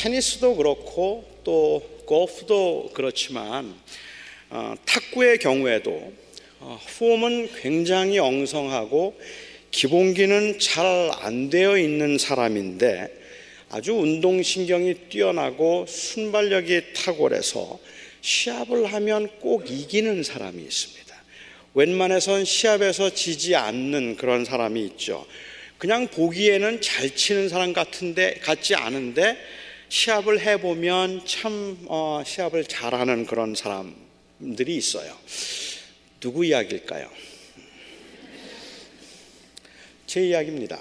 테니스도 그렇고 또 골프도 그렇지만 어, 탁구의 경우에도 어, 폼은 굉장히 엉성하고 기본기는 잘 안 되어 있는 사람인데 아주 운동신경이 뛰어나고 순발력이 탁월해서 시합을 하면 꼭 이기는 사람이 있습니다. 웬만해선 시합에서 지지 않는 그런 사람이 있죠. 그냥 보기에는 잘 치는 사람 같은데 같지 않은데 시합을 해보면 참 어, 시합을 잘하는 그런 사람들이 있어요. 누구 이야기일까요? 제 이야기입니다.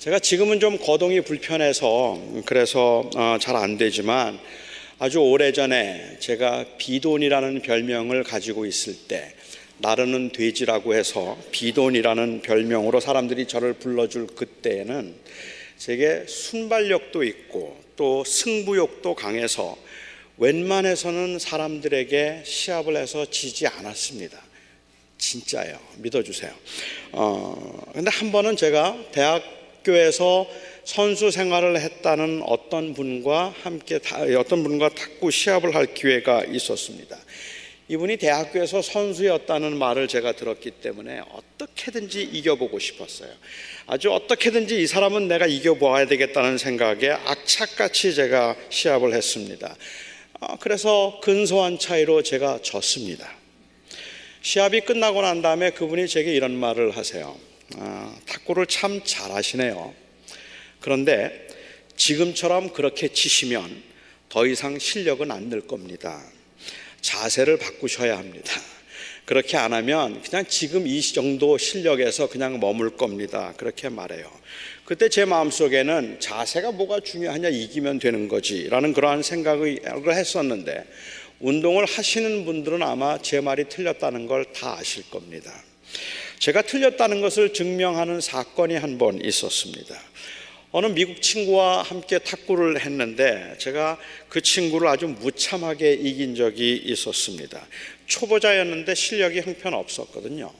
제가 지금은 좀 거동이 불편해서 그래서 어, 잘안 되지만 아주 오래전에 제가 비돈이라는 별명을 가지고 있을 때 나르는 돼지라고 해서 비돈이라는 별명으로 사람들이 저를 불러줄 그때에는 제게 순발력도 있고 또 승부욕도 강해서 웬만해서는 사람들에게 시합을 해서 지지 않았습니다. 진짜예요. 믿어주세요. 어, 근데 한 번은 제가 대학교에서 선수 생활을 했다는 어떤 분과 함께 어떤 분과 탁구 시합을 할 기회가 있었습니다. 이분이 대학교에서 선수였다는 말을 제가 들었기 때문에 어떻게든지 이겨보고 싶었어요. 아주 어떻게든지 이 사람은 내가 이겨보아야 되겠다는 생각에 악착같이 제가 시합을 했습니다. 어, 그래서 근소한 차이로 제가 졌습니다. 시합이 끝나고 난 다음에 그분이 제게 이런 말을 하세요. 아, 탁구를 참 잘하시네요. 그런데 지금처럼 그렇게 치시면 더 이상 실력은 안 늘 겁니다. 자세를 바꾸셔야 합니다. 그렇게 안 하면 그냥 지금 이 정도 실력에서 그냥 머물 겁니다. 그렇게 말해요. 그때 제 마음속에는 자세가 뭐가 중요하냐 이기면 되는 거지 라는 그러한 생각을 했었는데 운동을 하시는 분들은 아마 제 말이 틀렸다는 걸 다 아실 겁니다. 제가 틀렸다는 것을 증명하는 사건이 한 번 있었습니다. 어느 미국 친구와 함께 탁구를 했는데 제가 그 친구를 아주 무참하게 이긴 적이 있었습니다. 초보자였는데 실력이 형편없었거든요.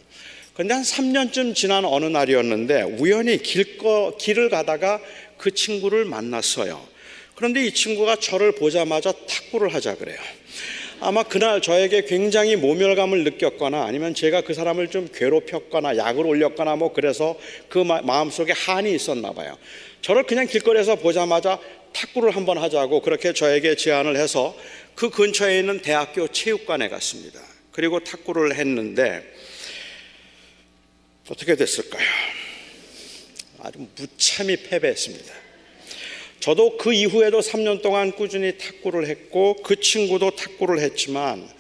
근데 한 3년쯤 지난 어느 날이었는데 우연히 길거, 길을 가다가 그 친구를 만났어요. 그런데 이 친구가 저를 보자마자 탁구를 하자 그래요. 아마 그날 저에게 굉장히 모멸감을 느꼈거나 아니면 제가 그 사람을 좀 괴롭혔거나 약을 올렸거나 뭐 그래서 그 마음속에 한이 있었나 봐요. 저를 그냥 길거리에서 보자마자 탁구를 한번 하자고 그렇게 저에게 제안을 해서 그 근처에 있는 대학교 체육관에 갔습니다. 그리고 탁구를 했는데 어떻게 됐을까요? 아주 무참히 패배했습니다. 저도 그 이후에도 3년 동안 꾸준히 탁구를 했고 그 친구도 탁구를 했지만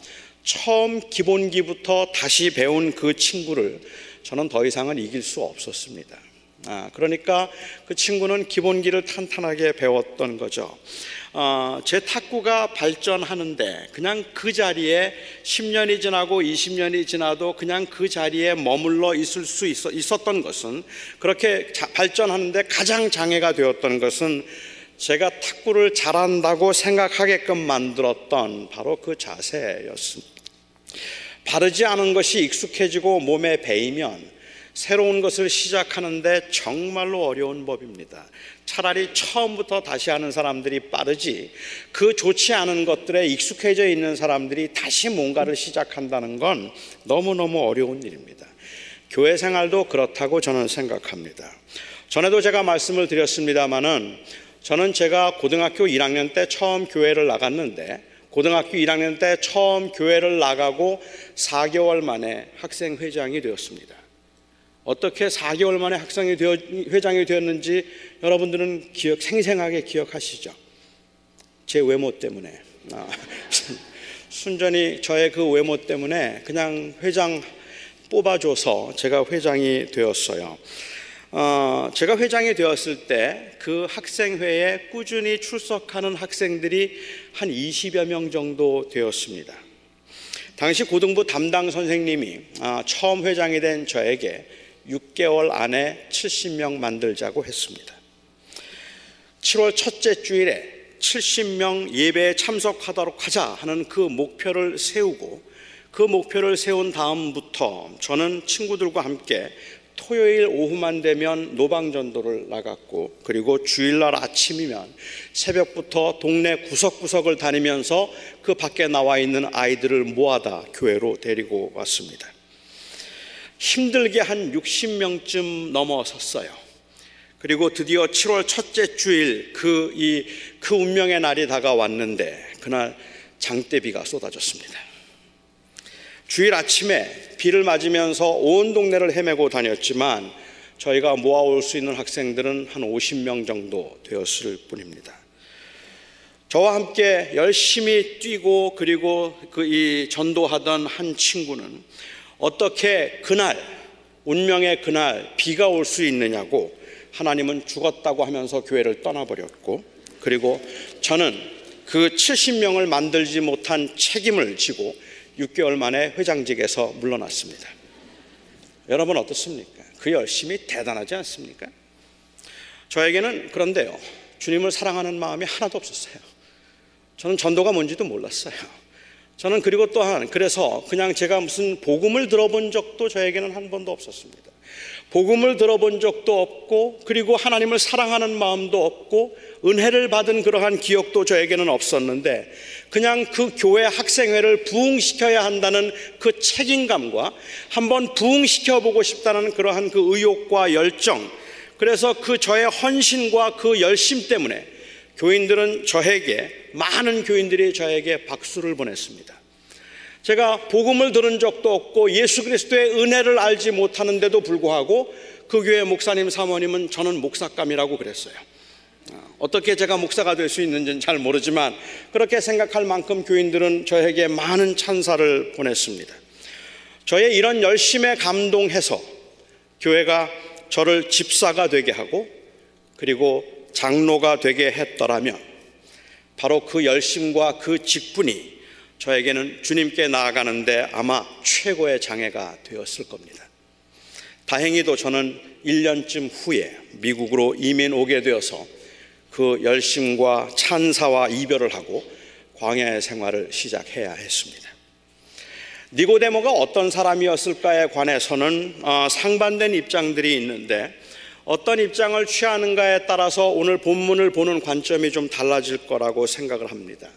처음 기본기부터 다시 배운 그 친구를 저는 더 이상은 이길 수 없었습니다. 아, 그러니까 그 친구는 기본기를 탄탄하게 배웠던 거죠. 어, 제 탁구가 발전하는데 그냥 그 자리에 10년이 지나고 20년이 지나도 그냥 그 자리에 머물러 있을 수 있어, 있었던 것은 그렇게 자, 발전하는데 가장 장애가 되었던 것은 제가 탁구를 잘한다고 생각하게끔 만들었던 바로 그 자세였습니다. 바르지 않은 것이 익숙해지고 몸에 배이면 새로운 것을 시작하는데 정말로 어려운 법입니다. 차라리 처음부터 다시 하는 사람들이 빠르지 그 좋지 않은 것들에 익숙해져 있는 사람들이 다시 뭔가를 시작한다는 건 너무너무 어려운 일입니다. 교회 생활도 그렇다고 저는 생각합니다. 전에도 제가 말씀을 드렸습니다마는 저는 제가 고등학교 1학년 때 처음 교회를 나갔는데 고등학교 1학년 때 처음 교회를 나가고 4개월 만에 학생회장이 되었습니다. 어떻게 4개월 만에 학생이 되어, 회장이 되었는지 여러분들은 기억, 생생하게 기억하시죠? 제 외모 때문에. 아, 순전히 저의 그 외모 때문에 그냥 회장 뽑아줘서 제가 회장이 되었어요. 어, 제가 회장이 되었을 때 그 학생회에 꾸준히 출석하는 학생들이 한 20여 명 정도 되었습니다. 당시 고등부 담당 선생님이 아, 처음 회장이 된 저에게 6개월 안에 70명 만들자고 했습니다. 7월 첫째 주일에 70명 예배에 참석하도록 하자 하는 그 목표를 세우고 그 목표를 세운 다음부터 저는 친구들과 함께 토요일 오후만 되면 노방전도를 나갔고 그리고 주일날 아침이면 새벽부터 동네 구석구석을 다니면서 그 밖에 나와 있는 아이들을 모아다 교회로 데리고 왔습니다. 힘들게 한 60명쯤 넘어섰어요. 그리고 드디어 7월 첫째 주일 그, 이, 그 운명의 날이 다가왔는데 그날 장대비가 쏟아졌습니다. 주일 아침에 비를 맞으면서 온 동네를 헤매고 다녔지만 저희가 모아올 수 있는 학생들은 한 50명 정도 되었을 뿐입니다. 저와 함께 열심히 뛰고 그리고 그 이 전도하던 한 친구는 어떻게 그날 운명의 그날 비가 올 수 있느냐고 하나님은 죽었다고 하면서 교회를 떠나버렸고 그리고 저는 그 70명을 만들지 못한 책임을 지고 6개월 만에 회장직에서 물러났습니다. 여러분 어떻습니까? 그 열심이 대단하지 않습니까? 저에게는 그런데요. 주님을 사랑하는 마음이 하나도 없었어요. 저는 전도가 뭔지도 몰랐어요. 저는 그리고 또한 그래서 그냥 제가 무슨 복음을 들어본 적도 저에게는 한 번도 없었습니다. 복음을 들어본 적도 없고 그리고 하나님을 사랑하는 마음도 없고 은혜를 받은 그러한 기억도 저에게는 없었는데 그냥 그 교회 학생회를 부흥시켜야 한다는 그 책임감과 한번 부흥시켜 보고 싶다는 그러한 그 의욕과 열정 그래서 그 저의 헌신과 그 열심 때문에 교인들은 저에게 많은 교인들이 저에게 박수를 보냈습니다. 제가 복음을 들은 적도 없고 예수 그리스도의 은혜를 알지 못하는데도 불구하고 그 교회 목사님 사모님은 저는 목사감이라고 그랬어요. 어떻게 제가 목사가 될 수 있는지는 잘 모르지만 그렇게 생각할 만큼 교인들은 저에게 많은 찬사를 보냈습니다. 저의 이런 열심에 감동해서 교회가 저를 집사가 되게 하고 그리고 장로가 되게 했더라면 바로 그 열심과 그 직분이 저에게는 주님께 나아가는데 아마 최고의 장애가 되었을 겁니다. 다행히도 저는 1년쯤 후에 미국으로 이민 오게 되어서 그 열심과 찬사와 이별을 하고 광야의 생활을 시작해야 했습니다. 니고데모가 어떤 사람이었을까에 관해서는 어, 상반된 입장들이 있는데 어떤 입장을 취하는가에 따라서 오늘 본문을 보는 관점이 좀 달라질 거라고 생각을 합니다.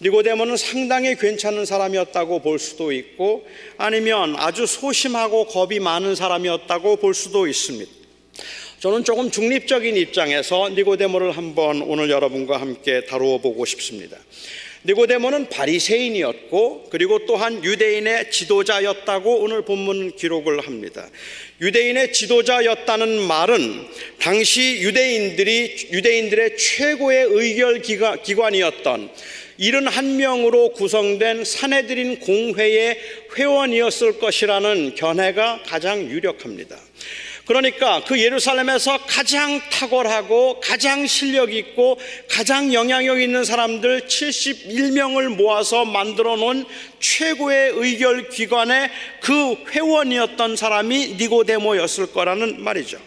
니고데모는 상당히 괜찮은 사람이었다고 볼 수도 있고 아니면 아주 소심하고 겁이 많은 사람이었다고 볼 수도 있습니다. 저는 조금 중립적인 입장에서 니고데모를 한번 오늘 여러분과 함께 다루어 보고 싶습니다. 니고데모는 바리새인이었고 그리고 또한 유대인의 지도자였다고 오늘 본문 기록을 합니다. 유대인의 지도자였다는 말은 당시 유대인들이 유대인들의 최고의 의결 기관이었던 71명으로 구성된 사내들인 공회의 회원이었을 것이라는 견해가 가장 유력합니다. 그러니까 그 예루살렘에서 가장 탁월하고 가장 실력 있고 가장 영향력 있는 사람들 71명을 모아서 만들어 놓은 최고의 의결 기관의 그 회원이었던 사람이 니고데모였을 거라는 말이죠.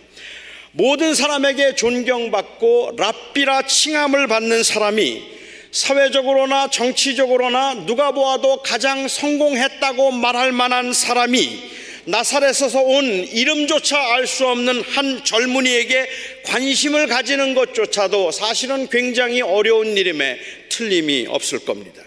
모든 사람에게 존경받고 랍비라 칭함을 받는 사람이 사회적으로나 정치적으로나 누가 보아도 가장 성공했다고 말할 만한 사람이 나사렛에서 온 이름조차 알 수 없는 한 젊은이에게 관심을 가지는 것조차도 사실은 굉장히 어려운 일임에 틀림이 없을 겁니다.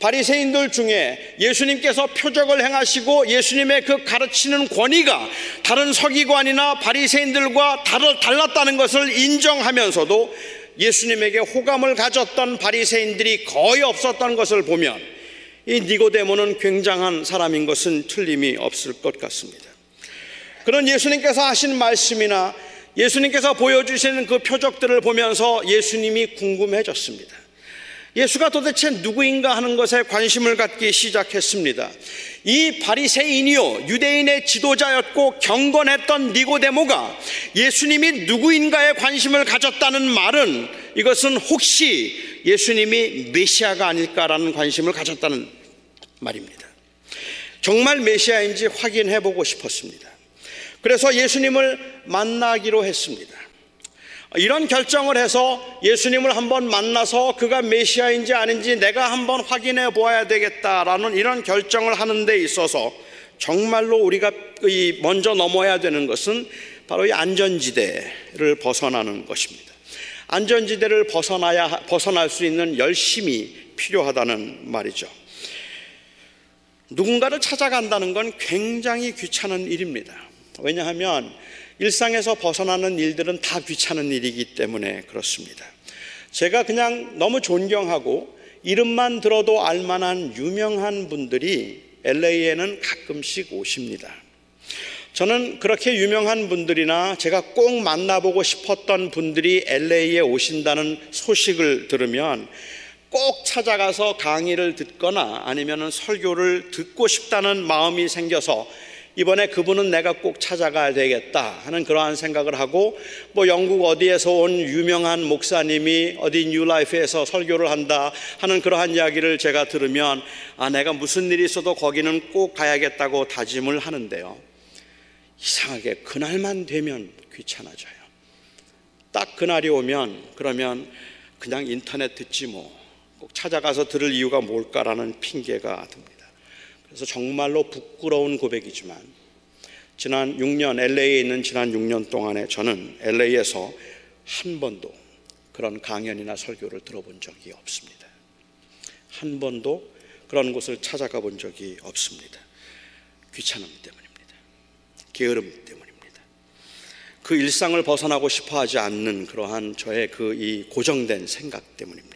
바리새인들 중에 예수님께서 표적을 행하시고 예수님의 그 가르치는 권위가 다른 서기관이나 바리새인들과 달랐다는 것을 인정하면서도 예수님에게 호감을 가졌던 바리새인들이 거의 없었던 것을 보면 이 니고데모는 굉장한 사람인 것은 틀림이 없을 것 같습니다. 그런 예수님께서 하신 말씀이나 예수님께서 보여주시는 그 표적들을 보면서 예수님이 궁금해졌습니다. 예수가 도대체 누구인가 하는 것에 관심을 갖기 시작했습니다. 이 바리새인이요 유대인의 지도자였고 경건했던 니고데모가 예수님이 누구인가에 관심을 가졌다는 말은 이것은 혹시 예수님이 메시아가 아닐까라는 관심을 가졌다는 말입니다. 정말 메시아인지 확인해 보고 싶었습니다. 그래서 예수님을 만나기로 했습니다. 이런 결정을 해서 예수님을 한번 만나서 그가 메시아인지 아닌지 내가 한번 확인해 보아야 되겠다라는 이런 결정을 하는 데 있어서 정말로 우리가 이 먼저 넘어야 되는 것은 바로 이 안전지대를 벗어나는 것입니다. 안전지대를 벗어나야 벗어날 수 있는 열심이 필요하다는 말이죠. 누군가를 찾아간다는 건 굉장히 귀찮은 일입니다. 왜냐하면 일상에서 벗어나는 일들은 다 귀찮은 일이기 때문에 그렇습니다. 제가 그냥 너무 존경하고 이름만 들어도 알만한 유명한 분들이 LA에는 가끔씩 오십니다. 저는 그렇게 유명한 분들이나 제가 꼭 만나보고 싶었던 분들이 LA에 오신다는 소식을 들으면 꼭 찾아가서 강의를 듣거나 아니면 설교를 듣고 싶다는 마음이 생겨서 이번에 그분은 내가 꼭 찾아가야 되겠다 하는 그러한 생각을 하고 뭐 영국 어디에서 온 유명한 목사님이 어디 뉴라이프에서 설교를 한다 하는 그러한 이야기를 제가 들으면 아 내가 무슨 일이 있어도 거기는 꼭 가야겠다고 다짐을 하는데요. 이상하게 그날만 되면 귀찮아져요. 딱 그날이 오면 그러면 그냥 인터넷 듣지 뭐 꼭 찾아가서 들을 이유가 뭘까라는 핑계가 듭니다. 그래서 정말로 부끄러운 고백이지만 지난 6년 LA에 있는 지난 6년 동안에 저는 LA에서 한 번도 그런 강연이나 설교를 들어본 적이 없습니다. 한 번도 그런 곳을 찾아가 본 적이 없습니다. 귀찮음 때문입니다. 게으름 때문입니다. 그 일상을 벗어나고 싶어 하지 않는 그러한 저의 그 이 고정된 생각 때문입니다.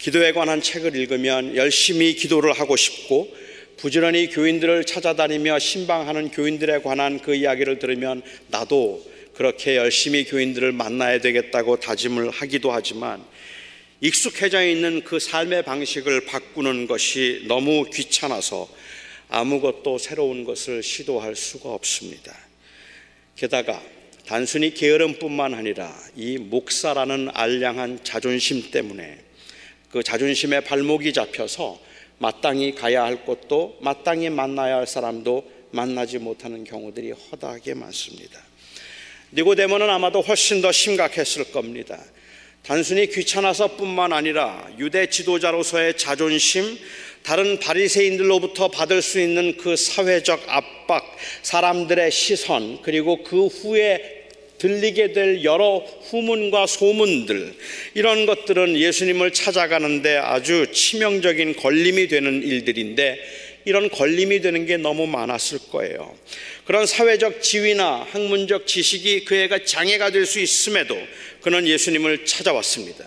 기도에 관한 책을 읽으면 열심히 기도를 하고 싶고 부지런히 교인들을 찾아다니며 신방하는 교인들에 관한 그 이야기를 들으면 나도 그렇게 열심히 교인들을 만나야 되겠다고 다짐을 하기도 하지만 익숙해져 있는 그 삶의 방식을 바꾸는 것이 너무 귀찮아서 아무것도 새로운 것을 시도할 수가 없습니다. 게다가 단순히 게으름뿐만 아니라 이 목사라는 알량한 자존심 때문에 그 자존심에 발목이 잡혀서 마땅히 가야 할 곳도 마땅히 만나야 할 사람도 만나지 못하는 경우들이 허다하게 많습니다. 니고데모는 아마도 훨씬 더 심각했을 겁니다. 단순히 귀찮아서뿐만 아니라 유대 지도자로서의 자존심, 다른 바리새인들로부터 받을 수 있는 그 사회적 압박, 사람들의 시선, 그리고 그 후에 들리게 될 여러 후문과 소문들 이런 것들은 예수님을 찾아가는데 아주 치명적인 걸림이 되는 일들인데 이런 걸림이 되는 게 너무 많았을 거예요. 그런 사회적 지위나 학문적 지식이 그 애가 장애가 될 수 있음에도 그는 예수님을 찾아왔습니다.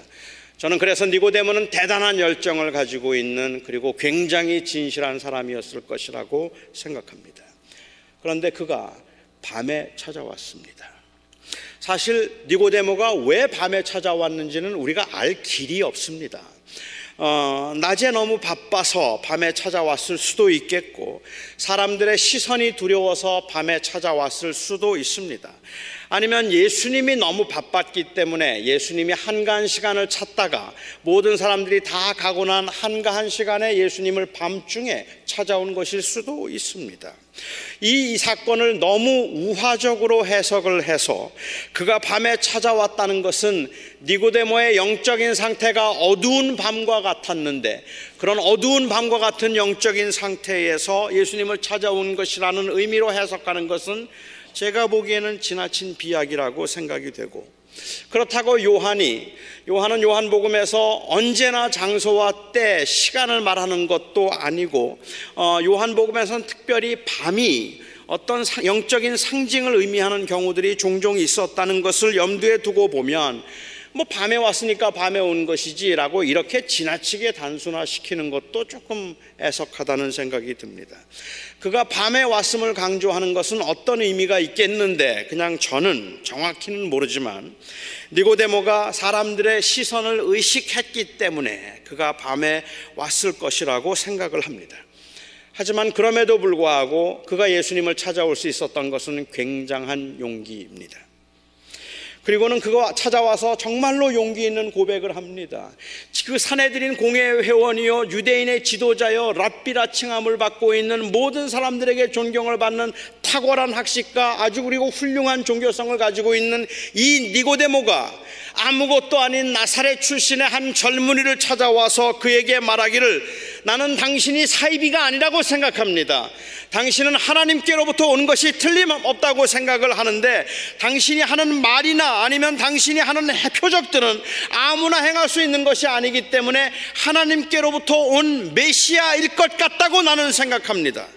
저는 그래서 니고데모는 대단한 열정을 가지고 있는 그리고 굉장히 진실한 사람이었을 것이라고 생각합니다. 그런데 그가 밤에 찾아왔습니다. 사실 니고데모가 왜 밤에 찾아왔는지는 우리가 알 길이 없습니다. 어, 낮에 너무 바빠서 밤에 찾아왔을 수도 있겠고, 사람들의 시선이 두려워서 밤에 찾아왔을 수도 있습니다. 아니면 예수님이 너무 바빴기 때문에 예수님이 한가한 시간을 찾다가 모든 사람들이 다 가고 난 한가한 시간에 예수님을 밤중에 찾아온 것일 수도 있습니다. 이 사건을 너무 우화적으로 해석을 해서 그가 밤에 찾아왔다는 것은 니고데모의 영적인 상태가 어두운 밤과 같았는데 그런 어두운 밤과 같은 영적인 상태에서 예수님을 찾아온 것이라는 의미로 해석하는 것은 제가 보기에는 지나친 비약이라고 생각이 되고 그렇다고 요한이 요한은 요한복음에서 언제나 장소와 때 시간을 말하는 것도 아니고 어, 요한복음에서는 특별히 밤이 어떤 영적인 상징을 의미하는 경우들이 종종 있었다는 것을 염두에 두고 보면 뭐 밤에 왔으니까 밤에 온 것이지라고 이렇게 지나치게 단순화시키는 것도 조금 애석하다는 생각이 듭니다. 그가 밤에 왔음을 강조하는 것은 어떤 의미가 있겠는데 그냥 저는 정확히는 모르지만 니고데모가 사람들의 시선을 의식했기 때문에 그가 밤에 왔을 것이라고 생각을 합니다. 하지만 그럼에도 불구하고 그가 예수님을 찾아올 수 있었던 것은 굉장한 용기입니다. 그리고는 그거 찾아와서 정말로 용기 있는 고백을 합니다. 그 사내들인 공회 회원이요 유대인의 지도자요 랍비라 칭함을 받고 있는 모든 사람들에게 존경을 받는 탁월한 학식과 아주 그리고 훌륭한 종교성을 가지고 있는 이 니고데모가 아무것도 아닌 나사렛 출신의 한 젊은이를 찾아와서 그에게 말하기를 나는 당신이 사이비가 아니라고 생각합니다. 당신은 하나님께로부터 온 것이 틀림없다고 생각을 하는데 당신이 하는 말이나 아니면 당신이 하는 표적들은 아무나 행할 수 있는 것이 아니기 때문에 하나님께로부터 온 메시아일 것 같다고 나는 생각합니다.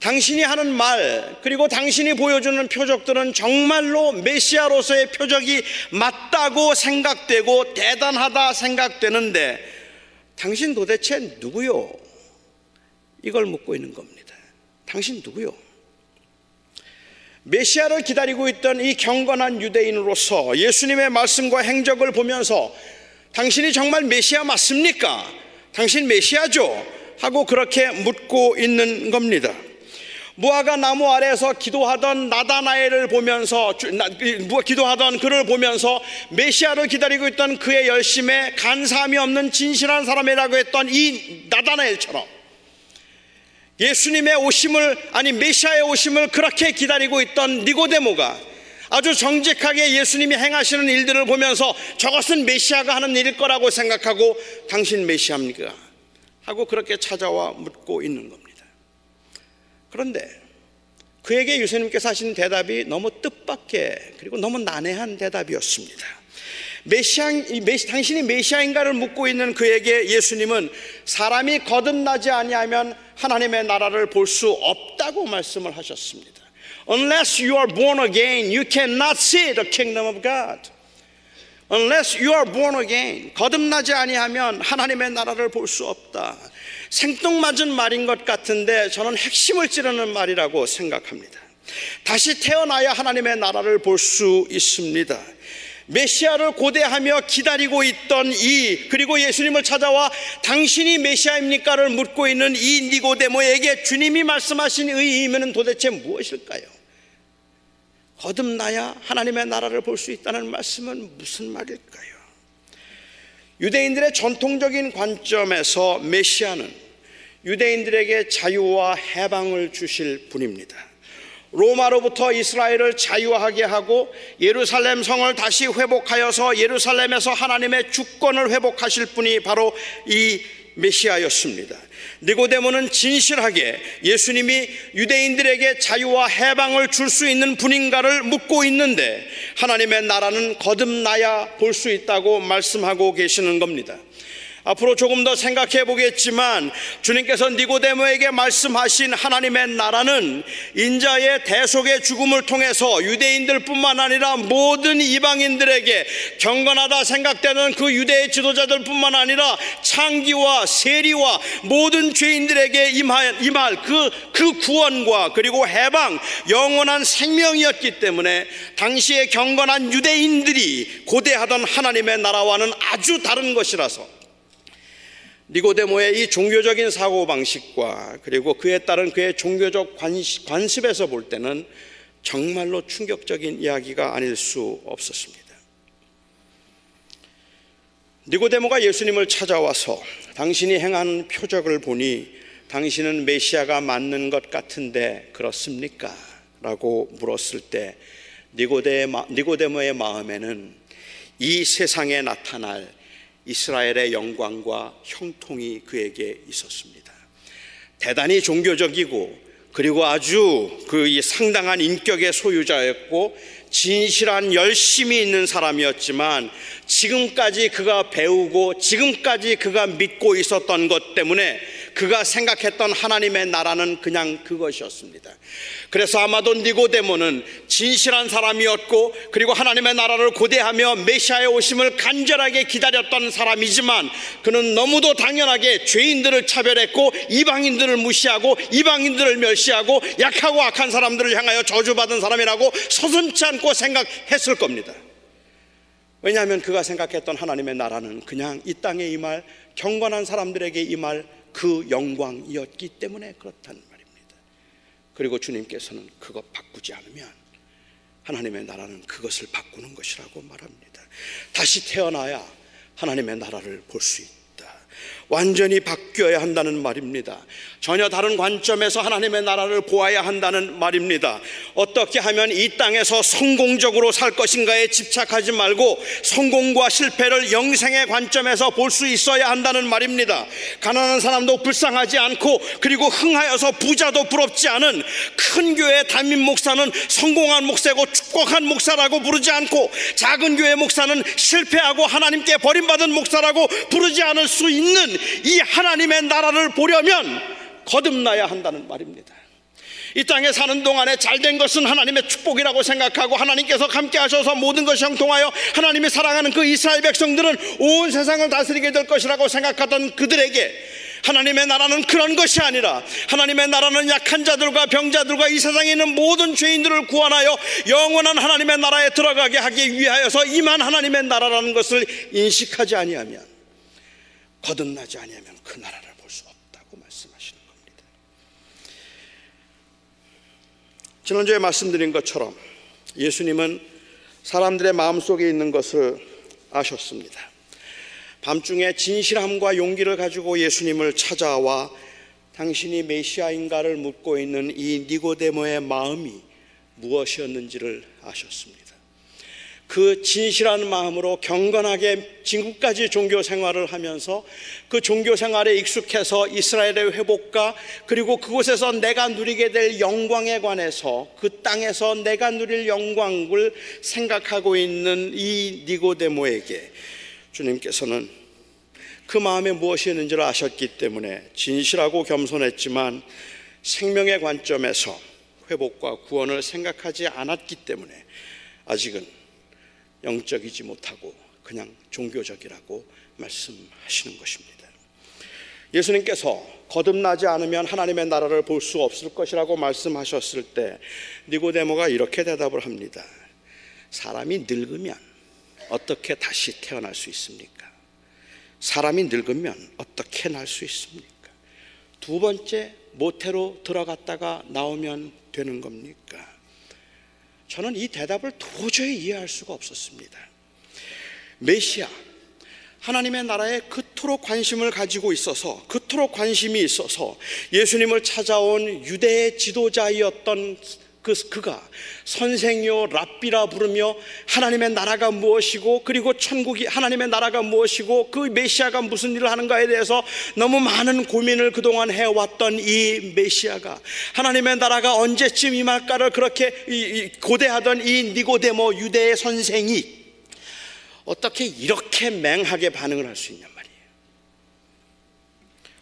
당신이 하는 말 그리고 당신이 보여주는 표적들은 정말로 메시아로서의 표적이 맞다고 생각되고 대단하다 생각되는데 당신 도대체 누구요? 이걸 묻고 있는 겁니다. 당신 누구요? 메시아를 기다리고 있던 이 경건한 유대인으로서 예수님의 말씀과 행적을 보면서 당신이 정말 메시아 맞습니까? 당신 메시아죠? 하고 그렇게 묻고 있는 겁니다. 무화과 나무 아래에서 기도하던 나다나엘을 보면서 기도하던 그를 보면서 메시아를 기다리고 있던 그의 열심에 간사함이 없는 진실한 사람이라고 했던 이 나다나엘처럼 예수님의 오심을 아니 메시아의 오심을 그렇게 기다리고 있던 니고데모가 아주 정직하게 예수님이 행하시는 일들을 보면서 저것은 메시아가 하는 일일 거라고 생각하고 당신 메시아입니까? 하고 그렇게 찾아와 묻고 있는 겁니다. 그런데 그에게 예수님께서 하신 대답이 너무 뜻밖의 그리고 너무 난해한 대답이었습니다. 메시아, 메시, 당신이 메시아인가를 묻고 있는 그에게 예수님은 사람이 거듭나지 아니하면 하나님의 나라를 볼 수 없다고 말씀을 하셨습니다. Unless you are born again, you cannot see the kingdom of God. Unless you are born again, 거듭나지 아니하면 하나님의 나라를 볼 수 없다. 생뚱맞은 말인 것 같은데 저는 핵심을 찌르는 말이라고 생각합니다. 다시 태어나야 하나님의 나라를 볼 수 있습니다. 메시아를 고대하며 기다리고 있던 이 그리고 예수님을 찾아와 당신이 메시아입니까를 묻고 있는 이 니고데모에게 주님이 말씀하신 의의는 도대체 무엇일까요? 거듭나야 하나님의 나라를 볼 수 있다는 말씀은 무슨 말일까요? 유대인들의 전통적인 관점에서 메시아는 유대인들에게 자유와 해방을 주실 분입니다. 로마로부터 이스라엘을 자유하게 하고 예루살렘 성을 다시 회복하여서 예루살렘에서 하나님의 주권을 회복하실 분이 바로 이 메시아였습니다. 니고데모는 진실하게 예수님이 유대인들에게 자유와 해방을 줄 수 있는 분인가를 묻고 있는데 하나님의 나라는 거듭나야 볼 수 있다고 말씀하고 계시는 겁니다. 앞으로 조금 더 생각해 보겠지만 주님께서 니고데모에게 말씀하신 하나님의 나라는 인자의 대속의 죽음을 통해서 유대인들뿐만 아니라 모든 이방인들에게 경건하다 생각되는 그 유대의 지도자들뿐만 아니라 창기와 세리와 모든 죄인들에게 임할, 임할 그, 그 구원과 그리고 해방, 영원한 생명이었기 때문에 당시의 경건한 유대인들이 고대하던 하나님의 나라와는 아주 다른 것이라서 니고데모의 이 종교적인 사고방식과 그리고 그에 따른 그의 종교적 관습에서 볼 때는 정말로 충격적인 이야기가 아닐 수 없었습니다. 니고데모가 예수님을 찾아와서 당신이 행한 표적을 보니 당신은 메시아가 맞는 것 같은데 그렇습니까? 라고 물었을 때 니고데모의 마음에는 이 세상에 나타날 이스라엘의 영광과 형통이 그에게 있었습니다. 대단히 종교적이고 그리고 아주 그 상당한 인격의 소유자였고 진실한 열심이 있는 사람이었지만 지금까지 그가 배우고 지금까지 그가 믿고 있었던 것 때문에 그가 생각했던 하나님의 나라는 그냥 그것이었습니다. 그래서 아마도 니고데모는 진실한 사람이었고 그리고 하나님의 나라를 고대하며 메시아의 오심을 간절하게 기다렸던 사람이지만 그는 너무도 당연하게 죄인들을 차별했고 이방인들을 무시하고 이방인들을 멸시하고 약하고 악한 사람들을 향하여 저주받은 사람이라고 서슴치 않고 생각했을 겁니다. 왜냐하면 그가 생각했던 하나님의 나라는 그냥 이 땅에 임할 경건한 사람들에게 임할 그 영광이었기 때문에 그렇단 말입니다. 그리고 주님께서는 그것 바꾸지 않으면 하나님의 나라는 그것을 바꾸는 것이라고 말합니다. 다시 태어나야 하나님의 나라를 볼 수 있다. 완전히 바뀌어야 한다는 말입니다. 전혀 다른 관점에서 하나님의 나라를 보아야 한다는 말입니다. 어떻게 하면 이 땅에서 성공적으로 살 것인가에 집착하지 말고 성공과 실패를 영생의 관점에서 볼 수 있어야 한다는 말입니다. 가난한 사람도 불쌍하지 않고 그리고 흥하여서 부자도 부럽지 않은 큰 교회 담임 목사는 성공한 목사고 축복한 목사라고 부르지 않고 작은 교회 목사는 실패하고 하나님께 버림받은 목사라고 부르지 않을 수 있는 이 하나님의 나라를 보려면 거듭나야 한다는 말입니다. 이 땅에 사는 동안에 잘된 것은 하나님의 축복이라고 생각하고 하나님께서 함께 하셔서 모든 것이 형통하여 하나님이 사랑하는 그 이스라엘 백성들은 온 세상을 다스리게 될 것이라고 생각하던 그들에게 하나님의 나라는 그런 것이 아니라 하나님의 나라는 약한 자들과 병자들과 이 세상에 있는 모든 죄인들을 구원하여 영원한 하나님의 나라에 들어가게 하기 위하여서 임한 하나님의 나라라는 것을 인식하지 아니하면 거듭나지 아니하면 그 나라를 볼 수 없다고 말씀하시는 겁니다. 지난주에 말씀드린 것처럼 예수님은 사람들의 마음속에 있는 것을 아셨습니다. 밤중에 진실함과 용기를 가지고 예수님을 찾아와 당신이 메시아인가를 묻고 있는 이 니고데모의 마음이 무엇이었는지를 아셨습니다. 그 진실한 마음으로 경건하게 지금까지 종교 생활을 하면서 그 종교 생활에 익숙해서 이스라엘의 회복과 그리고 그곳에서 내가 누리게 될 영광에 관해서 그 땅에서 내가 누릴 영광을 생각하고 있는 이 니고데모에게 주님께서는 그 마음에 무엇이 있는지를 아셨기 때문에 진실하고 겸손했지만 생명의 관점에서 회복과 구원을 생각하지 않았기 때문에 아직은 영적이지 못하고 그냥 종교적이라고 말씀하시는 것입니다. 예수님께서 거듭나지 않으면 하나님의 나라를 볼 수 없을 것이라고 말씀하셨을 때 니고데모가 이렇게 대답을 합니다. 사람이 늙으면 어떻게 다시 태어날 수 있습니까? 사람이 늙으면 어떻게 날 수 있습니까? 두 번째 모태로 들어갔다가 나오면 되는 겁니까? 저는 이 대답을 도저히 이해할 수가 없었습니다. 메시아, 하나님의 나라에 그토록 관심을 가지고 있어서, 그토록 관심이 있어서 예수님을 찾아온 유대의 지도자이었던 그, 그가 선생이요 랍비라 부르며 하나님의 나라가 무엇이고 그리고 천국이 하나님의 나라가 무엇이고 그 메시아가 무슨 일을 하는가에 대해서 너무 많은 고민을 그동안 해왔던 이 메시아가 하나님의 나라가 언제쯤 임할까를 그렇게 고대하던 이 니고데모 유대의 선생이 어떻게 이렇게 맹하게 반응을 할 수 있냐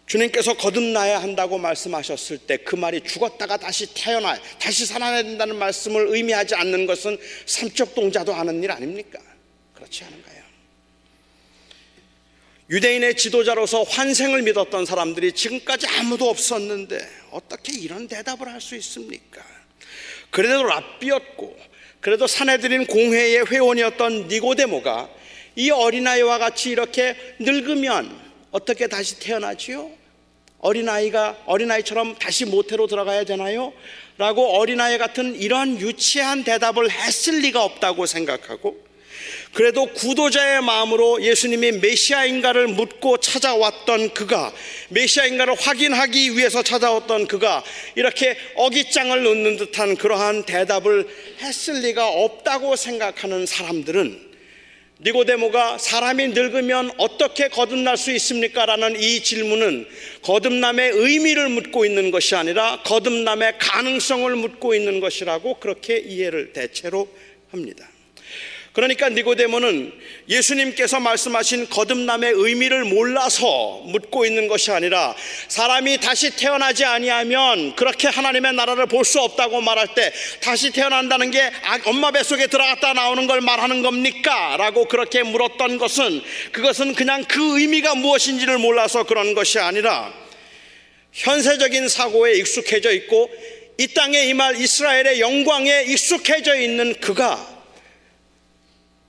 주님께서 거듭나야 한다고 말씀하셨을 때 그 말이 죽었다가 다시 태어나 다시 살아나야 된다는 말씀을 의미하지 않는 것은 삼적 동자도 하는 일 아닙니까? 그렇지 않은가요? 유대인의 지도자로서 환생을 믿었던 사람들이 지금까지 아무도 없었는데 어떻게 이런 대답을 할 수 있습니까? 그래도 랍비였고 그래도 사내들인 공회의 회원이었던 니고데모가 이 어린아이와 같이 이렇게 늙으면 어떻게 다시 태어나지요? 어린아이가 어린아이처럼 다시 모태로 들어가야 되나요? 라고 어린아이 같은 이런 유치한 대답을 했을 리가 없다고 생각하고 그래도 구도자의 마음으로 예수님이 메시아인가를 묻고 찾아왔던 그가 메시아인가를 확인하기 위해서 찾아왔던 그가 이렇게 어깃장을 놓는 듯한 그러한 대답을 했을 리가 없다고 생각하는 사람들은 니고데모가 사람이 늙으면 어떻게 거듭날 수 있습니까? 라는 이 질문은 거듭남의 의미를 묻고 있는 것이 아니라 거듭남의 가능성을 묻고 있는 것이라고 그렇게 이해를 대체로 합니다. 그러니까 니고데모는 예수님께서 말씀하신 거듭남의 의미를 몰라서 묻고 있는 것이 아니라 사람이 다시 태어나지 아니하면 그렇게 하나님의 나라를 볼 수 없다고 말할 때 다시 태어난다는 게 아, 엄마 뱃속에 들어갔다 나오는 걸 말하는 겁니까? 라고 그렇게 물었던 것은 그것은 그냥 그 의미가 무엇인지를 몰라서 그런 것이 아니라 현세적인 사고에 익숙해져 있고 이 땅에 임할 이스라엘의 영광에 익숙해져 있는 그가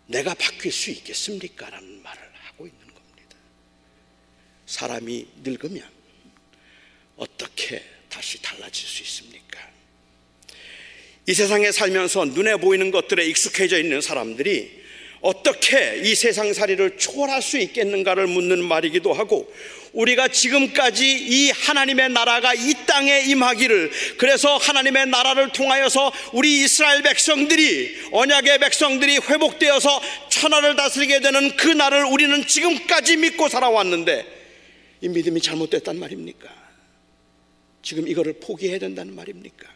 내가 바뀔 수 있겠습니까? 라는 말을 하고 있는 겁니다. 사람이 늙으면 어떻게 다시 달라질 수 있습니까? 이 세상에 살면서 눈에 보이는 것들에 익숙해져 있는 사람들이 어떻게 이 세상 살이를 초월할 수 있겠는가를 묻는 말이기도 하고 우리가 지금까지 이 하나님의 나라가 이 땅에 임하기를 그래서 하나님의 나라를 통하여서 우리 이스라엘 백성들이 언약의 백성들이 회복되어서 천하를 다스리게 되는 그 날을 우리는 지금까지 믿고 살아왔는데 이 믿음이 잘못됐단 말입니까? 지금 이거를 포기해야 된다는 말입니까?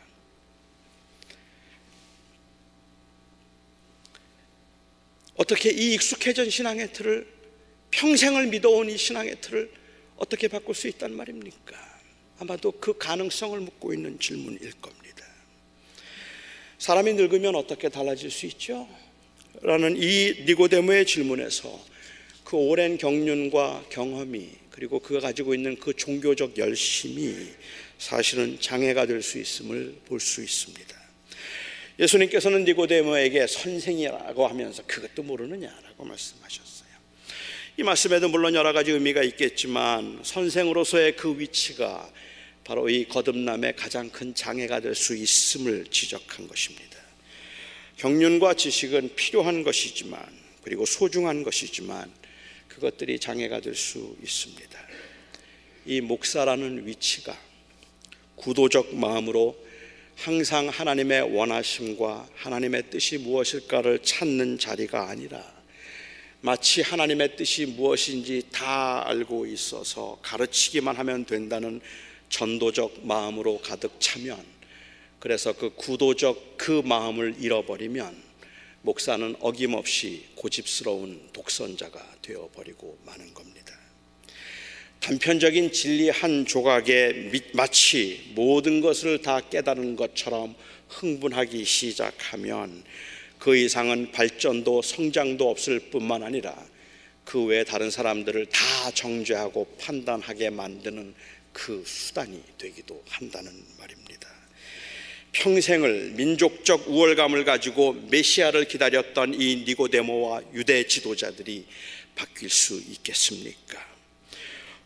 어떻게 이 익숙해진 신앙의 틀을 평생을 믿어온 이 신앙의 틀을 어떻게 바꿀 수 있단 말입니까? 아마도 그 가능성을 묻고 있는 질문일 겁니다. 사람이 늙으면 어떻게 달라질 수 있죠? 라는 이 니고데모의 질문에서 그 오랜 경륜과 경험이 그리고 그가 가지고 있는 그 종교적 열심이 사실은 장애가 될 수 있음을 볼 수 있습니다. 예수님께서는 니고데모에게 선생이라고 하면서 그것도 모르느냐라고 말씀하셨어요. 이 말씀에도 물론 여러 가지 의미가 있겠지만 선생으로서의 그 위치가 바로 이 거듭남의 가장 큰 장애가 될 수 있음을 지적한 것입니다. 경륜과 지식은 필요한 것이지만 그리고 소중한 것이지만 그것들이 장애가 될 수 있습니다. 이 목사라는 위치가 구도적 마음으로 항상 하나님의 원하심과 하나님의 뜻이 무엇일까를 찾는 자리가 아니라 마치 하나님의 뜻이 무엇인지 다 알고 있어서 가르치기만 하면 된다는 전도적 마음으로 가득 차면 그래서 그 구도적 그 마음을 잃어버리면 목사는 어김없이 고집스러운 독선자가 되어버리고 마는 겁니다. 단편적인 진리 한 조각에 마치 모든 것을 다 깨달은 것처럼 흥분하기 시작하면 그 이상은 발전도 성장도 없을 뿐만 아니라 그 외 다른 사람들을 다 정죄하고 판단하게 만드는 그 수단이 되기도 한다는 말입니다. 평생을 민족적 우월감을 가지고 메시아를 기다렸던 이 니고데모와 유대 지도자들이 바뀔 수 있겠습니까?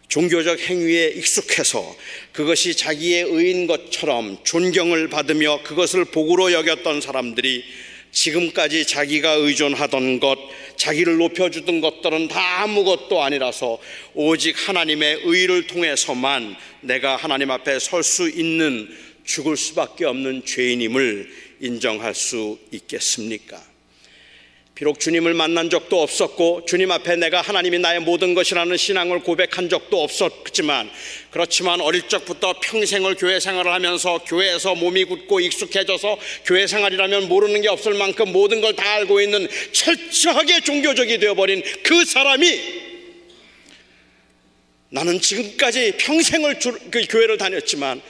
종교적 행위에 익숙해서 그것이 자기의 의인 것처럼 존경을 받으며 그것을 복으로 여겼던 사람들이 지금까지 자기가 의존하던 것, 자기를 높여주던 것들은 다 아무것도 아니라서 오직 하나님의 의를 통해서만 내가 하나님 앞에 설 수 있는 죽을 수밖에 없는 죄인임을 인정할 수 있겠습니까? 비록 주님을 만난 적도 없었고 주님 앞에 내가 하나님이 나의 모든 것이라는 신앙을 고백한 적도 없었지만 그렇지만 어릴 적부터 평생을 교회 생활을 하면서 교회에서 몸이 굳고 익숙해져서 교회 생활이라면 모르는 게 없을 만큼 모든 걸 다 알고 있는 철저하게 종교적이 되어버린 그 사람이 나는 지금까지 평생을 그 교회를 다녔지만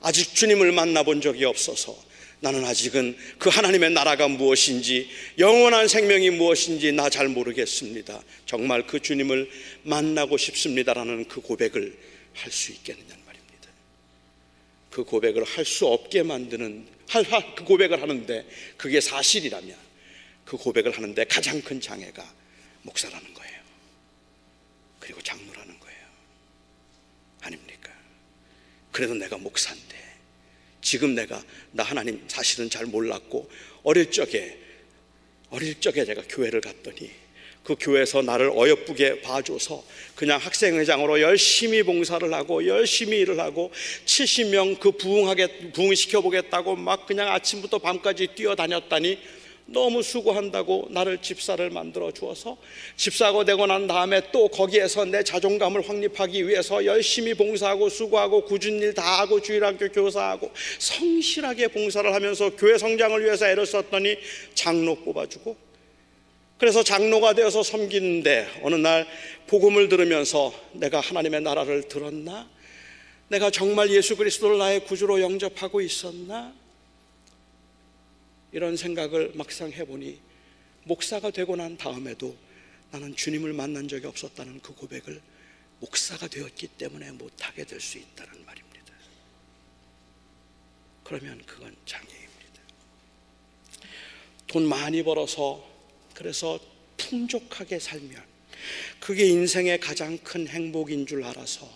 아직 주님을 만나본 적이 없어서 나는 아직은 그 하나님의 나라가 무엇인지 영원한 생명이 무엇인지 나 잘 모르겠습니다. 정말 그 주님을 만나고 싶습니다라는 그 고백을 할 수 있겠느냐는 말입니다. 그 고백을 할 수 없게 만드는 그 고백을 하는데 그게 사실이라면 그 고백을 하는데 가장 큰 장애가 목사라는 거예요. 그리고 장로라는 거예요. 아닙니까? 그래도 내가 목사인데 지금 내가 나 하나님 사실은 잘 몰랐고 어릴 적에 어릴 적에 제가 교회를 갔더니 그 교회에서 나를 어여쁘게 봐줘서 그냥 학생회장으로 열심히 봉사를 하고 열심히 일을 하고 70명 그 부흥하게 부흥시켜 보겠다고 막 그냥 아침부터 밤까지 뛰어다녔다니 너무 수고한다고 나를 집사를 만들어 주어서 집사가 되고 난 다음에 또 거기에서 내 자존감을 확립하기 위해서 열심히 봉사하고 수고하고 굳은 일 다 하고 주일학교 교사하고 성실하게 봉사를 하면서 교회 성장을 위해서 애를 썼더니 장로 뽑아주고 그래서 장로가 되어서 섬기는데 어느 날 복음을 들으면서 내가 하나님의 나라를 들었나? 내가 정말 예수 그리스도를 나의 구주로 영접하고 있었나? 이런 생각을 막상 해보니 목사가 되고 난 다음에도 나는 주님을 만난 적이 없었다는 그 고백을 목사가 되었기 때문에 못하게 될 수 있다는 말입니다. 그러면 그건 장애입니다. 돈 많이 벌어서 그래서 풍족하게 살면 그게 인생의 가장 큰 행복인 줄 알아서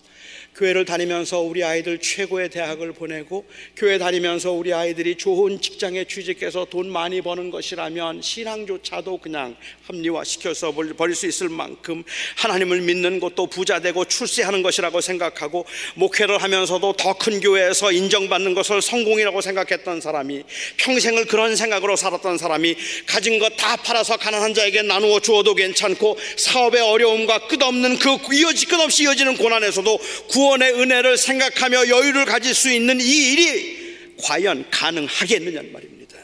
교회를 다니면서 우리 아이들 최고의 대학을 보내고 교회 다니면서 우리 아이들이 좋은 직장에 취직해서 돈 많이 버는 것이라면 신앙조차도 그냥 합리화시켜서 버릴 수 있을 만큼 하나님을 믿는 것도 부자 되고 출세하는 것이라고 생각하고 목회를 하면서도 더 큰 교회에서 인정받는 것을 성공이라고 생각했던 사람이 평생을 그런 생각으로 살았던 사람이 가진 것 다 팔아서 가난한 자에게 나누어 주어도 괜찮고 사업의 어려움과 끝없는 그 이어지 끝없이 이어지는 고난에서도 구원 의 은혜를 생각하며 여유를 가질 수 있는 이 일이 과연 가능하겠느냐는 말입니다.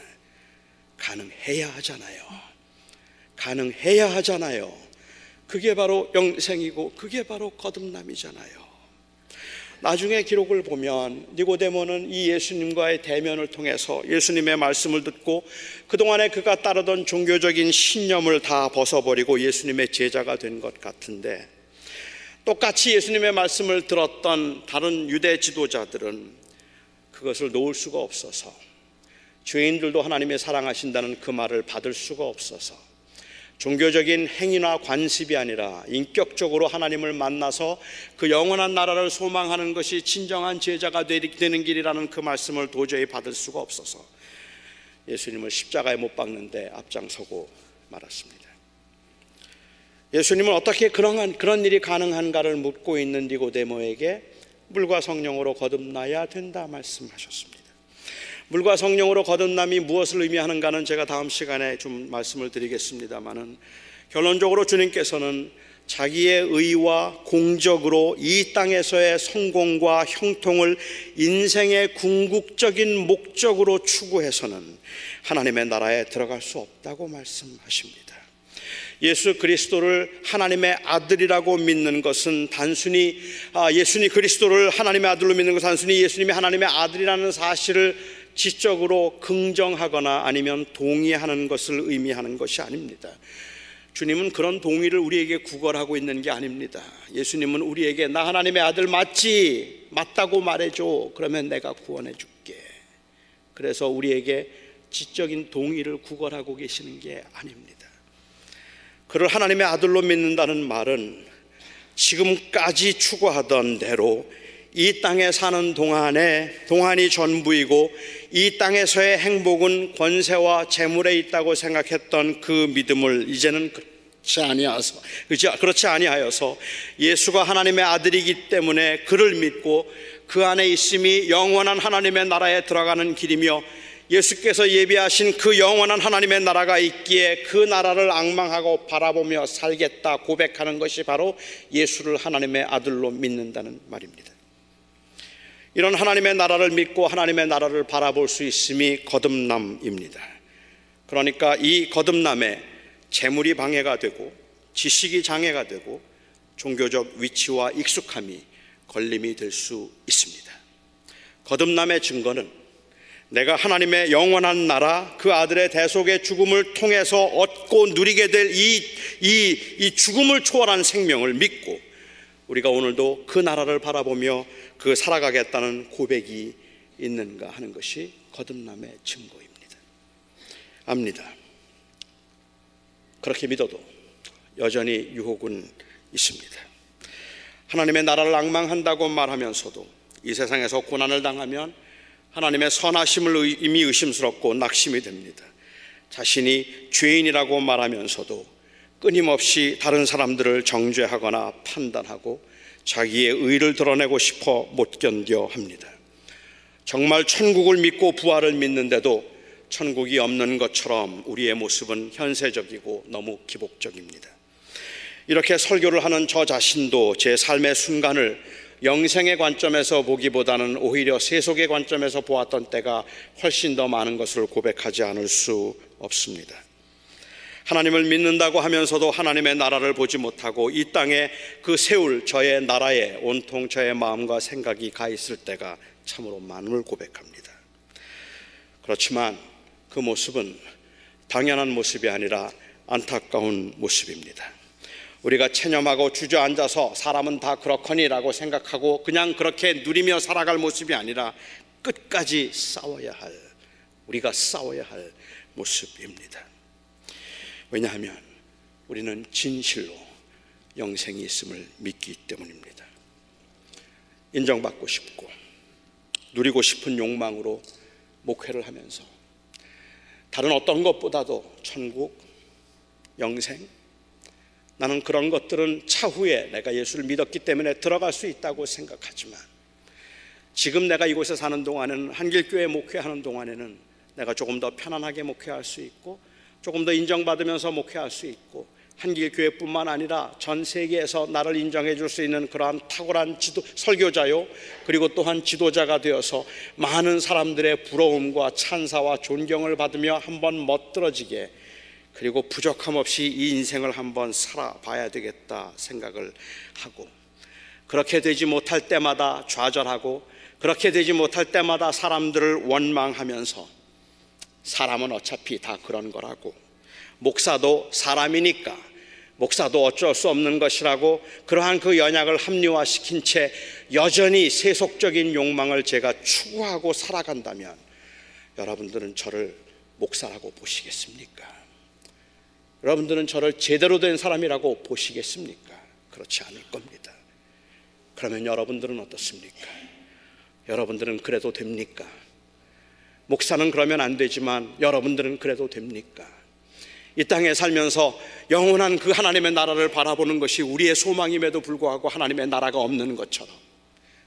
가능해야 하잖아요. 가능해야 하잖아요. 그게 바로 영생이고 그게 바로 거듭남이잖아요. 나중에 기록을 보면 니고데모는 이 예수님과의 대면을 통해서 예수님의 말씀을 듣고 그동안에 그가 따르던 종교적인 신념을 다 벗어버리고 예수님의 제자가 된 것 같은데 똑같이 예수님의 말씀을 들었던 다른 유대 지도자들은 그것을 놓을 수가 없어서 죄인들도 하나님의 사랑하신다는 그 말을 받을 수가 없어서 종교적인 행위나 관습이 아니라 인격적으로 하나님을 만나서 그 영원한 나라를 소망하는 것이 진정한 제자가 되는 길이라는 그 말씀을 도저히 받을 수가 없어서 예수님을 십자가에 못 박는데 앞장서고 말았습니다. 예수님은 어떻게 그런, 그런 일이 가능한가를 묻고 있는 니고데모에게 물과 성령으로 거듭나야 된다 말씀하셨습니다. 물과 성령으로 거듭남이 무엇을 의미하는가는 제가 다음 시간에 좀 말씀을 드리겠습니다만은 결론적으로 주님께서는 자기의 의와 공적으로 이 땅에서의 성공과 형통을 인생의 궁극적인 목적으로 추구해서는 하나님의 나라에 들어갈 수 없다고 말씀하십니다. 예수 그리스도를 하나님의 아들이라고 믿는 것은 단순히 아, 예수님 그리스도를 하나님의 아들로 믿는 것은 단순히 예수님이 하나님의 아들이라는 사실을 지적으로 긍정하거나 아니면 동의하는 것을 의미하는 것이 아닙니다. 주님은 그런 동의를 우리에게 구걸하고 있는 게 아닙니다. 예수님은 우리에게 나 하나님의 아들 맞지? 맞다고 말해줘. 그러면 내가 구원해 줄게. 그래서 우리에게 지적인 동의를 구걸하고 계시는 게 아닙니다. 그를 하나님의 아들로 믿는다는 말은 지금까지 추구하던 대로 이 땅에 사는 동안에 동안이 전부이고 이 땅에서의 행복은 권세와 재물에 있다고 생각했던 그 믿음을 이제는 그렇지 아니하서 그렇지 아니하여서 예수가 하나님의 아들이기 때문에 그를 믿고 그 안에 있음이 영원한 하나님의 나라에 들어가는 길이며 예수께서 예비하신 그 영원한 하나님의 나라가 있기에 그 나라를 악망하고 바라보며 살겠다 고백하는 것이 바로 예수를 하나님의 아들로 믿는다는 말입니다. 이런 하나님의 나라를 믿고 하나님의 나라를 바라볼 수 있음이 거듭남입니다. 그러니까 이 거듭남에 재물이 방해가 되고 지식이 장애가 되고 종교적 위치와 익숙함이 걸림이 될 수 있습니다. 거듭남의 증거는 내가 하나님의 영원한 나라 그 아들의 대속의 죽음을 통해서 얻고 누리게 될 이 이, 이 죽음을 초월한 생명을 믿고 우리가 오늘도 그 나라를 바라보며 그 살아가겠다는 고백이 있는가 하는 것이 거듭남의 증거입니다. 압니다. 그렇게 믿어도 여전히 유혹은 있습니다. 하나님의 나라를 악망한다고 말하면서도 이 세상에서 고난을 당하면 하나님의 선하심을 이미 의심스럽고 낙심이 됩니다. 자신이 죄인이라고 말하면서도 끊임없이 다른 사람들을 정죄하거나 판단하고 자기의 의를 드러내고 싶어 못 견뎌 합니다. 정말 천국을 믿고 부활을 믿는데도 천국이 없는 것처럼 우리의 모습은 현세적이고 너무 기복적입니다. 이렇게 설교를 하는 저 자신도 제 삶의 순간을 영생의 관점에서 보기보다는 오히려 세속의 관점에서 보았던 때가 훨씬 더 많은 것을 고백하지 않을 수 없습니다. 하나님을 믿는다고 하면서도 하나님의 나라를 보지 못하고 이 땅에 그 세울 저의 나라에 온통 저의 마음과 생각이 가 있을 때가 참으로 많음을 고백합니다. 그렇지만 그 모습은 당연한 모습이 아니라 안타까운 모습입니다. 우리가 체념하고 주저앉아서 사람은 다 그렇거니라고 생각하고 그냥 그렇게 누리며 살아갈 모습이 아니라 끝까지 싸워야 할 우리가 싸워야 할 모습입니다. 왜냐하면 우리는 진실로 영생이 있음을 믿기 때문입니다. 인정받고 싶고 누리고 싶은 욕망으로 목회를 하면서 다른 어떤 것보다도 천국, 영생, 나는 그런 것들은 차후에 내가 예수를 믿었기 때문에 들어갈 수 있다고 생각하지만 지금 내가 이곳에 사는 동안에는 한길교회 목회하는 동안에는 내가 조금 더 편안하게 목회할 수 있고 조금 더 인정받으면서 목회할 수 있고 한길교회뿐만 아니라 전 세계에서 나를 인정해 줄 수 있는 그러한 탁월한 지도, 설교자요 그리고 또한 지도자가 되어서 많은 사람들의 부러움과 찬사와 존경을 받으며 한번 멋들어지게 그리고 부족함 없이 이 인생을 한번 살아봐야 되겠다 생각을 하고 그렇게 되지 못할 때마다 좌절하고 그렇게 되지 못할 때마다 사람들을 원망하면서 사람은 어차피 다 그런 거라고 목사도 사람이니까 목사도 어쩔 수 없는 것이라고 그러한 그 연약을 합리화시킨 채 여전히 세속적인 욕망을 제가 추구하고 살아간다면 여러분들은 저를 목사라고 보시겠습니까? 여러분들은 저를 제대로 된 사람이라고 보시겠습니까? 그렇지 않을 겁니다. 그러면 여러분들은 어떻습니까? 여러분들은 그래도 됩니까? 목사는 그러면 안 되지만 여러분들은 그래도 됩니까? 이 땅에 살면서 영원한 그 하나님의 나라를 바라보는 것이 우리의 소망임에도 불구하고 하나님의 나라가 없는 것처럼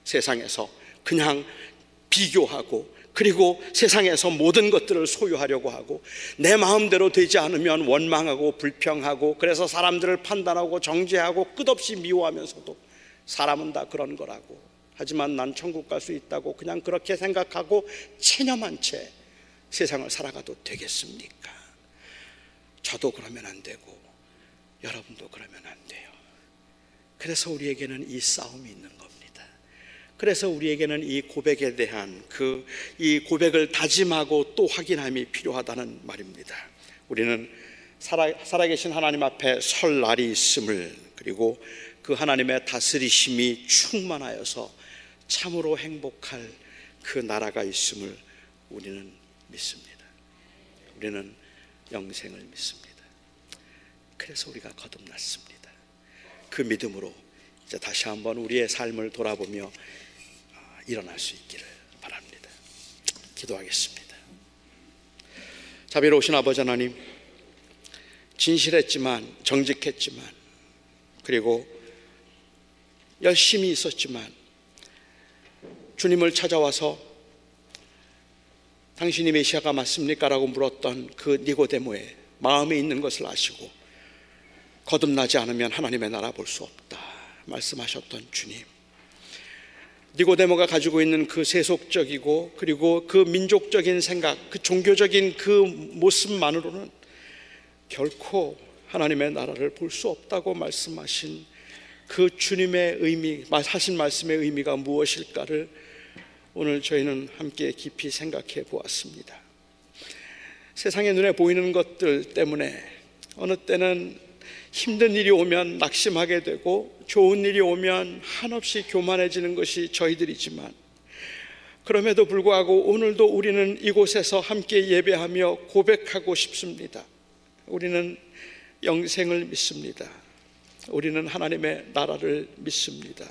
세상에서 그냥 비교하고 그리고 세상에서 모든 것들을 소유하려고 하고 내 마음대로 되지 않으면 원망하고 불평하고 그래서 사람들을 판단하고 정죄하고 끝없이 미워하면서도 사람은 다 그런 거라고 하지만 난 천국 갈 수 있다고 그냥 그렇게 생각하고 체념한 채 세상을 살아가도 되겠습니까? 저도 그러면 안 되고 여러분도 그러면 안 돼요. 그래서 우리에게는 이 싸움이 있는 겁니다. 그래서 우리에게는 이 고백에 대한 그 이 고백을 다짐하고 또 확인함이 필요하다는 말입니다. 우리는 살아, 살아계신 하나님 앞에 설 날이 있음을 그리고 그 하나님의 다스리심이 충만하여서 참으로 행복할 그 나라가 있음을 우리는 믿습니다. 우리는 영생을 믿습니다. 그래서 우리가 거듭났습니다. 그 믿음으로 이제 다시 한번 우리의 삶을 돌아보며 일어날 수 있기를 바랍니다. 기도하겠습니다. 자비로우신 아버지 하나님, 진실했지만, 정직했지만, 그리고 열심히 있었지만, 주님을 찾아와서 당신이 메시아가 맞습니까? 라고 물었던 그 니고데모의 마음에 있는 것을 아시고 거듭나지 않으면 하나님의 나라 볼 수 없다 말씀하셨던 주님 니고데모가 가지고 있는 그 세속적이고 그리고 그 민족적인 생각, 그 종교적인 그 모습만으로는 결코 하나님의 나라를 볼 수 없다고 말씀하신 그 주님의 의미, 하신 말씀의 의미가 무엇일까를 오늘 저희는 함께 깊이 생각해 보았습니다. 세상의 눈에 보이는 것들 때문에 어느 때는 힘든 일이 오면 낙심하게 되고 좋은 일이 오면 한없이 교만해지는 것이 저희들이지만 그럼에도 불구하고 오늘도 우리는 이곳에서 함께 예배하며 고백하고 싶습니다. 우리는 영생을 믿습니다. 우리는 하나님의 나라를 믿습니다.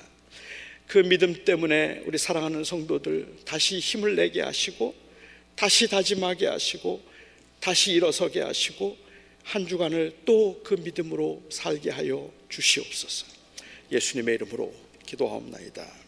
그 믿음 때문에 우리 사랑하는 성도들 다시 힘을 내게 하시고 다시 다짐하게 하시고 다시 일어서게 하시고 한 주간을 또 그 믿음으로 살게 하여 주시옵소서. 예수님의 이름으로 기도하옵나이다.